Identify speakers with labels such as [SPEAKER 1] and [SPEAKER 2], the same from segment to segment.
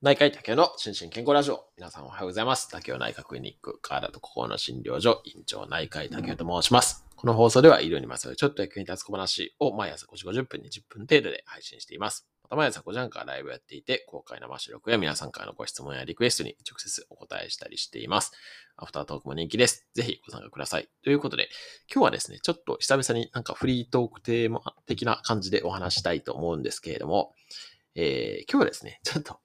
[SPEAKER 1] 内科医竹の心身健康ラジオ。皆さんおはようございます。竹雄内科クリニック、体と心の診療所、院長内科医竹雄と申します。この放送では医療にまつわるちょっと役に立つ小話を毎朝5時50分に10分程度で配信しています。また毎朝5時半からライブやっていて、公開生収録や皆さんからのご質問やリクエストに直接お答えしたりしています。アフタートークも人気です。ぜひご参加ください。ということで、今日はですね、ちょっと久々になんかフリートークテーマ的な感じでお話したいと思うんですけれども、えー今日はですね、ちょっと、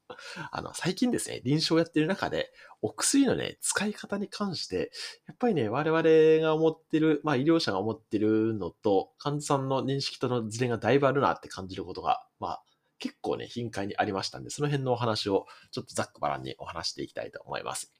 [SPEAKER 1] あの、最近ですね、臨床やってる中で、お薬のね、使い方に関して、やっぱりね、我々が思ってる、まあ医療者が思ってるのと、患者さんの認識とのズレがだいぶあるなって感じることが、まあ、結構ね、頻回にありましたんで、その辺のお話をちょっとざっくばらんにお話していきたいと思います。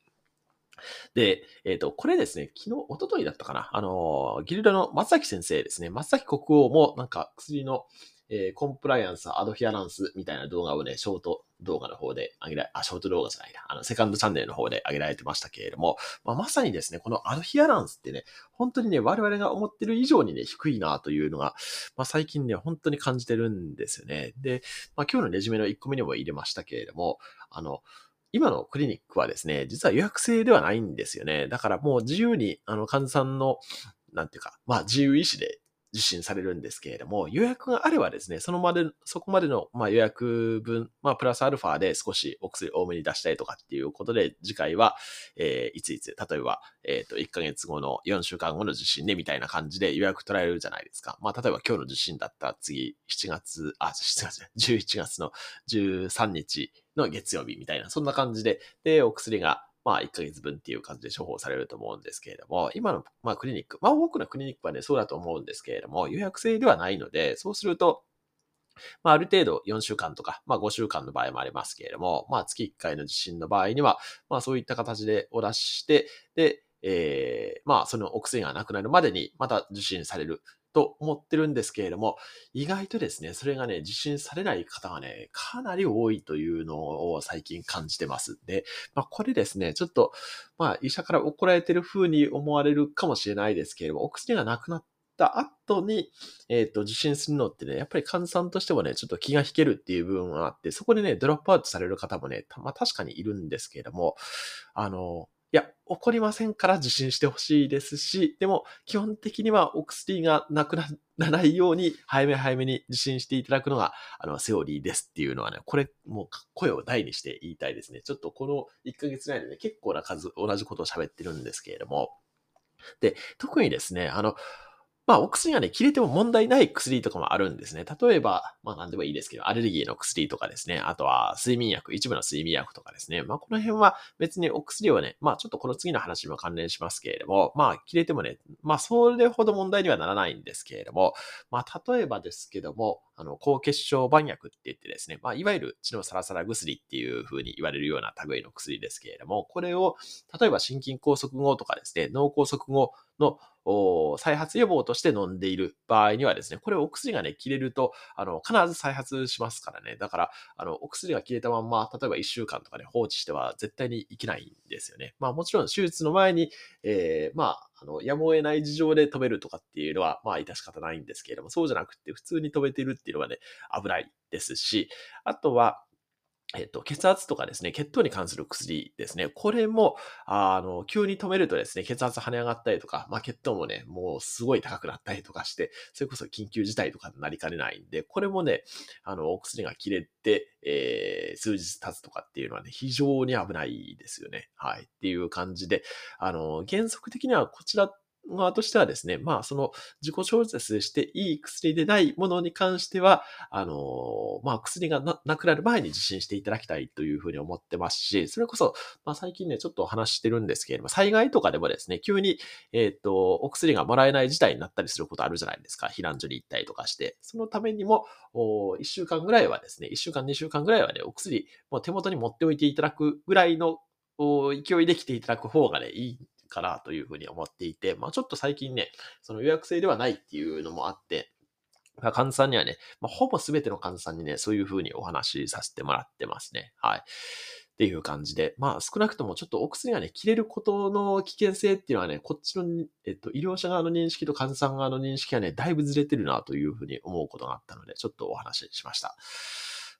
[SPEAKER 1] で、えっ、と、これですね、昨日、一昨日だったかな、あの、ギルドの松崎先生ですね、松崎国王もなんか薬の、えーコンプライアンス、アドヒアランスみたいな動画をね、ショート動画の方で上げられ、あ、ショート動画じゃないな、あの、セカンドチャンネルの方で上げられてましたけれども、まあ、まさにですね、このアドヒアランスってね、本当にね、我々が思ってる以上にね、低いなというのが、まあ、最近ね、本当に感じてるんですよね。で、まあ、今日のレジュメの1個目にも入れましたけれども、あの、今のクリニックはですね、実は予約制ではないんですよね。だからもう自由に、あの、患者さんの、なんていうか、まあ自由意志で受診されるんですけれども、予約があればですね、そのまで、そこまでの、まあ、予約分、まあ、プラスアルファで少しお薬多めに出したいとかっていうことで、次回は、えーいついつ、例えば、えっ、と、1ヶ月後の4週間後の受診でみたいな感じで予約取られるじゃないですか。まあ、例えば今日の受診だったら次、7月、あ、7月、11月の13日の月曜日みたいな、そんな感じで、で、お薬が、まあ、1ヶ月分っていう感じで処方されると思うんですけれども、今の、まあ、クリニック、まあ、多くのクリニックはね、そうだと思うんですけれども、予約制ではないので、そうすると、まあ、ある程度4週間とか、まあ、5週間の場合もありますけれども、まあ、月1回の受診の場合には、まあ、そういった形でお出しして、で、えーまあ、そのお薬がなくなるまでにまた受診されると思ってるんですけれども、意外とですね、それがね、受診されない方がね、かなり多いというのを最近感じてます。で、まあ、これですね、ちょっと、まあ、医者から怒られてる風に思われるかもしれないですけれども、お薬がなくなった後に、えっ、と、受診するのってね、やっぱり患者さんとしてもね、ちょっと気が引けるっていう部分があって、そこでね、ドロップアウトされる方もね、まあ、確かにいるんですけれども、あの、いや、起こりませんから受診してほしいですし、でも、基本的にはお薬がなくならないように、早め早めに受診していただくのが、あの、セオリーですっていうのはね、これ、もう声を大にして言いたいですね。ちょっとこの1ヶ月内でね、結構な数、同じことを喋ってるんですけれども、で、特にですね、あの、まあ、お薬がね、切れても問題ない薬とかもあるんですね。例えば、まあ、なんでもいいですけど、アレルギーの薬とかですね。あとは、睡眠薬、一部の睡眠薬とかですね。まあ、この辺は別にお薬をね、まあ、ちょっとこの次の話も関連しますけれども、まあ、切れてもね、まあ、それほど問題にはならないんですけれども、まあ、例えばですけども、あの、高血小板薬って言ってですね、まあ、いわゆる血のサラサラ薬っていう風に言われるような類の薬ですけれども、これを、例えば心筋梗塞後とかですね、脳梗塞後の再発予防として飲んでいる場合にはですね、これお薬がね、切れると、あの、必ず再発しますからね。だから、あの、お薬が切れたまんま、例えば1週間とかね、放置しては絶対にいけないんですよね。まあもちろん手術の前に、えー、まあ、あの、やむを得ない事情で止めるとかっていうのは、まあ、致し方ないんですけれども、そうじゃなくて、普通に止めてるっていうのはね、危ないですし、あとは、えっと、血圧とかですね、血糖に関する薬ですね。これも、あの、急に止めるとですね、血圧跳ね上がったりとか、まあ、血糖もね、もうすごい高くなったりとかして、それこそ緊急事態とかになりかねないんで、これもね、あの、お薬が切れて、えー、数日経つとかっていうのはね、非常に危ないですよね。はい。っていう感じで、あの、原則的にはこちら側としてはですね、まあ、その自己調節していい薬でないものに関しては、あの、まあ、薬がなくなる前に受診していただきたいというふうに思ってますし、それこそ、まあ、最近ね、ちょっとお話してるんですけれども、災害とかでもですね、急に、えっ、と、お薬がもらえない事態になったりすることあるじゃないですか。避難所に行ったりとかして。そのためにも、お1週間ぐらいはですね、1週間、2週間ぐらいはね、お薬、もう手元に持っておいていただくぐらいのお勢いで来ていただく方がね、いいかなというふうに思っていて、まあちょっと最近ね、その予約制ではないっていうのもあって、患者さんにはね、まあ、ほぼ全ての患者さんにね、そういうふうにお話しさせてもらってますね。はい。っていう感じで、まあ少なくともちょっとお薬がね、切れることの危険性っていうのはね、こっちの、えっと、医療者側の認識と患者さん側の認識がね、だいぶずれてるなというふうに思うことがあったので、ちょっとお話ししました。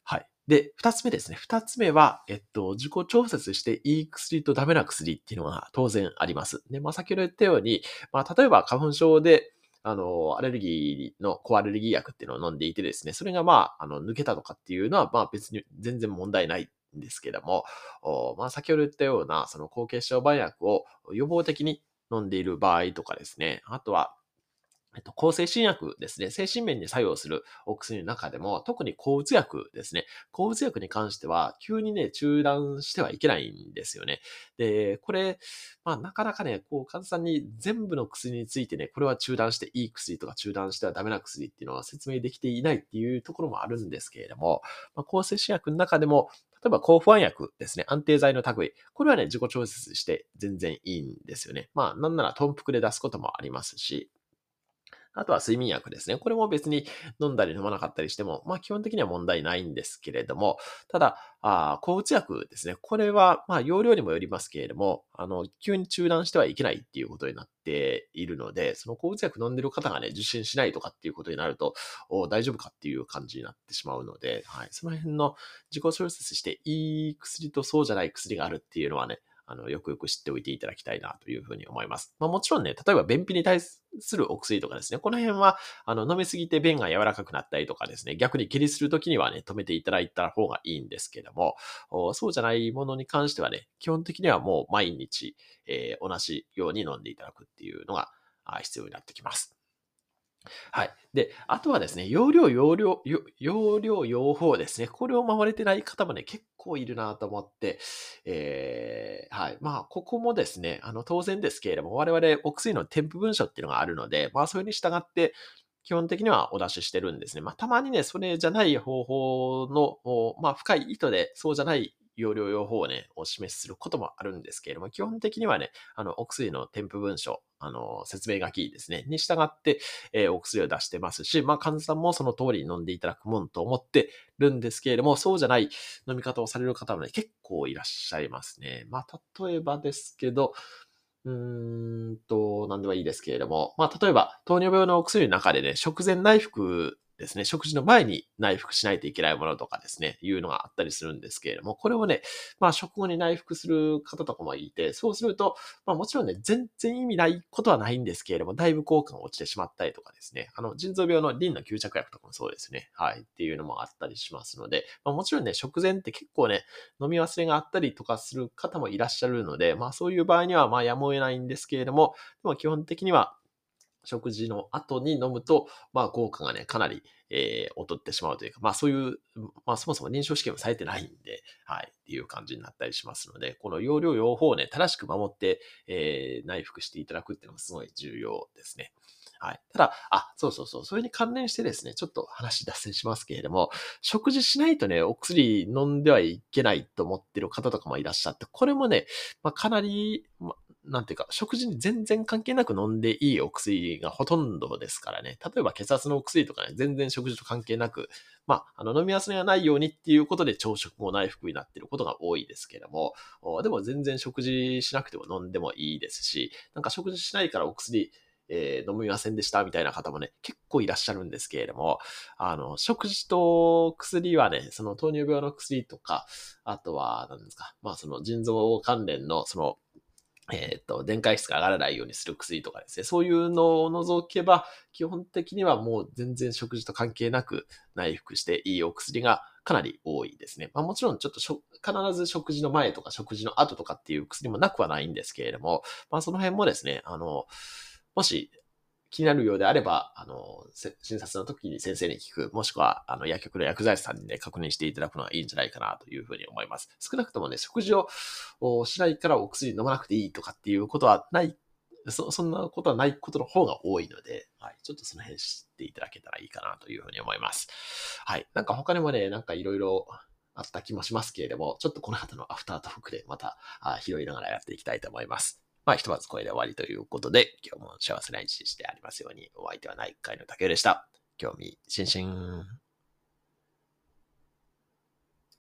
[SPEAKER 1] はい。で、二つ目ですね。二つ目は、えっと、自己調節していい薬とダメな薬っていうのが当然あります。で、まあ、先ほど言ったように、まあ、例えば花粉症で、あの、アレルギーの、コアレルギー薬っていうのを飲んでいてですね、それがまあ、あの、抜けたとかっていうのは、まあ別に全然問題ないんですけども、まあ先ほど言ったような、その高血小板薬を予防的に飲んでいる場合とかですね、あとは、えっと、抗精神薬ですね。精神面に作用するお薬の中でも、特に抗うつ薬ですね。抗うつ薬に関しては、急にね、中断してはいけないんですよね。で、これ、まあ、なかなかね、こう、患者さんに全部の薬についてね、これは中断していい薬とか中断してはダメな薬っていうのは説明できていないっていうところもあるんですけれども、まあ、抗精神薬の中でも、例えば抗不安薬ですね、安定剤の類。これはね、自己調節して全然いいんですよね。まあ、なんならトンプクで出すこともありますし、あとは睡眠薬ですね。これも別に飲んだり飲まなかったりしても、まあ基本的には問題ないんですけれども、ただ、あ抗うつ薬ですね。これは、まあ容量にもよりますけれども、あの、急に中断してはいけないっていうことになっているので、その抗うつ薬飲んでる方がね、受診しないとかっていうことになると、お大丈夫かっていう感じになってしまうので、はい。その辺の自己調節していい薬とそうじゃない薬があるっていうのはね、あの、よくよく知っておいていただきたいなというふうに思います。まあもちろんね、例えば便秘に対するお薬とかですね、この辺は、あの、飲みすぎて便が柔らかくなったりとかですね、逆に下痢するときにはね、止めていただいた方がいいんですけども、そうじゃないものに関してはね、基本的にはもう毎日、えー、同じように飲んでいただくっていうのが必要になってきます。はい。で、あとはですね、容量、容量、容量、用法ですね。これを守れてない方もね、結構いるなと思って、えー、はい。まあ、ここもですね、あの、当然ですけれども、我々お薬の添付文書っていうのがあるので、まあ、それに従って、基本的にはお出ししてるんですね。まあ、たまにね、それじゃない方法の、まあ、深い意図で、そうじゃない容量用法をね、お示しすることもあるんですけれども、基本的にはね、あの、お薬の添付文書、あの、説明書きですね、に従って、えー、お薬を出してますし、まあ、患者さんもその通り飲んでいただくもんと思ってるんですけれども、そうじゃない飲み方をされる方もね、結構いらっしゃいますね。まあ、例えばですけど、うーんと、なんではいいですけれども、まあ、例えば、糖尿病のお薬の中でね、食前内服ですね、食事の前に内服しないといけないものとかですね、いうのがあったりするんですけれども、これをね、まあ食後に内服する方とかもいて、そうすると、まあもちろんね、全然意味ないことはないんですけれども、だいぶ効果が落ちてしまったりとかですね、あの、腎臓病のリンの吸着薬とかもそうですね、はい、っていうのもあったりしますので、まあもちろんね、食前って結構ね、飲み忘れがあったりとかする方もいらっしゃるので、まあそういう場合には、まあやむを得ないんですけれども、でも基本的には、食事の後に飲むと、まあ効果がね、かなり、えー、劣ってしまうというか、まあそういう、まあそもそも臨床試験もされてないんで、はい、っていう感じになったりしますので、この容量用法をね、正しく守って、えー、内服していただくっていうのがすごい重要ですね。はい。ただ、あ、そうそうそう、それに関連してですね、ちょっと話脱線しますけれども、食事しないとね、お薬飲んではいけないと思ってる方とかもいらっしゃって、これもね、まあ、かなり、まなんていうか、食事に全然関係なく飲んでいいお薬がほとんどですからね。例えば血圧のお薬とかね、全然食事と関係なく、まあ、あの、飲み忘れがないようにっていうことで朝食も内服になっていることが多いですけれども、でも全然食事しなくても飲んでもいいですし、なんか食事しないからお薬、えー、飲みませんでしたみたいな方もね、結構いらっしゃるんですけれども、あの、食事と薬はね、その糖尿病の薬とか、あとは、何ですか、まあその腎臓関連のそのえっ、ー、と、電解質が上がらないようにする薬とかですね、そういうのを除けば、基本的にはもう全然食事と関係なく内服していいお薬がかなり多いですね。まあもちろんちょっと必ず食事の前とか食事の後とかっていう薬もなくはないんですけれども、まあその辺もですね、あの、もし気になるようであれば、あの、診察の時に先生に聞く、もしくは、あの、薬局の薬剤師さんにね、確認していただくのがいいんじゃないかなというふうに思います。少なくともね、食事をしないからお薬飲まなくていいとかっていうことはない、そそんなことはないことの方が多いので、はい、ちょっとその辺知っていただけたらいいかなというふうに思います。はい。なんか他にもね、なんかいろいろあった気もしますけれども、ちょっとこの後のアフタートークでまた拾いながらやっていきたいと思います。まあ、ひとまずこれで終わりということで、今日も幸せな一日でありますように、お相手は内科医の竹でした。興味津々。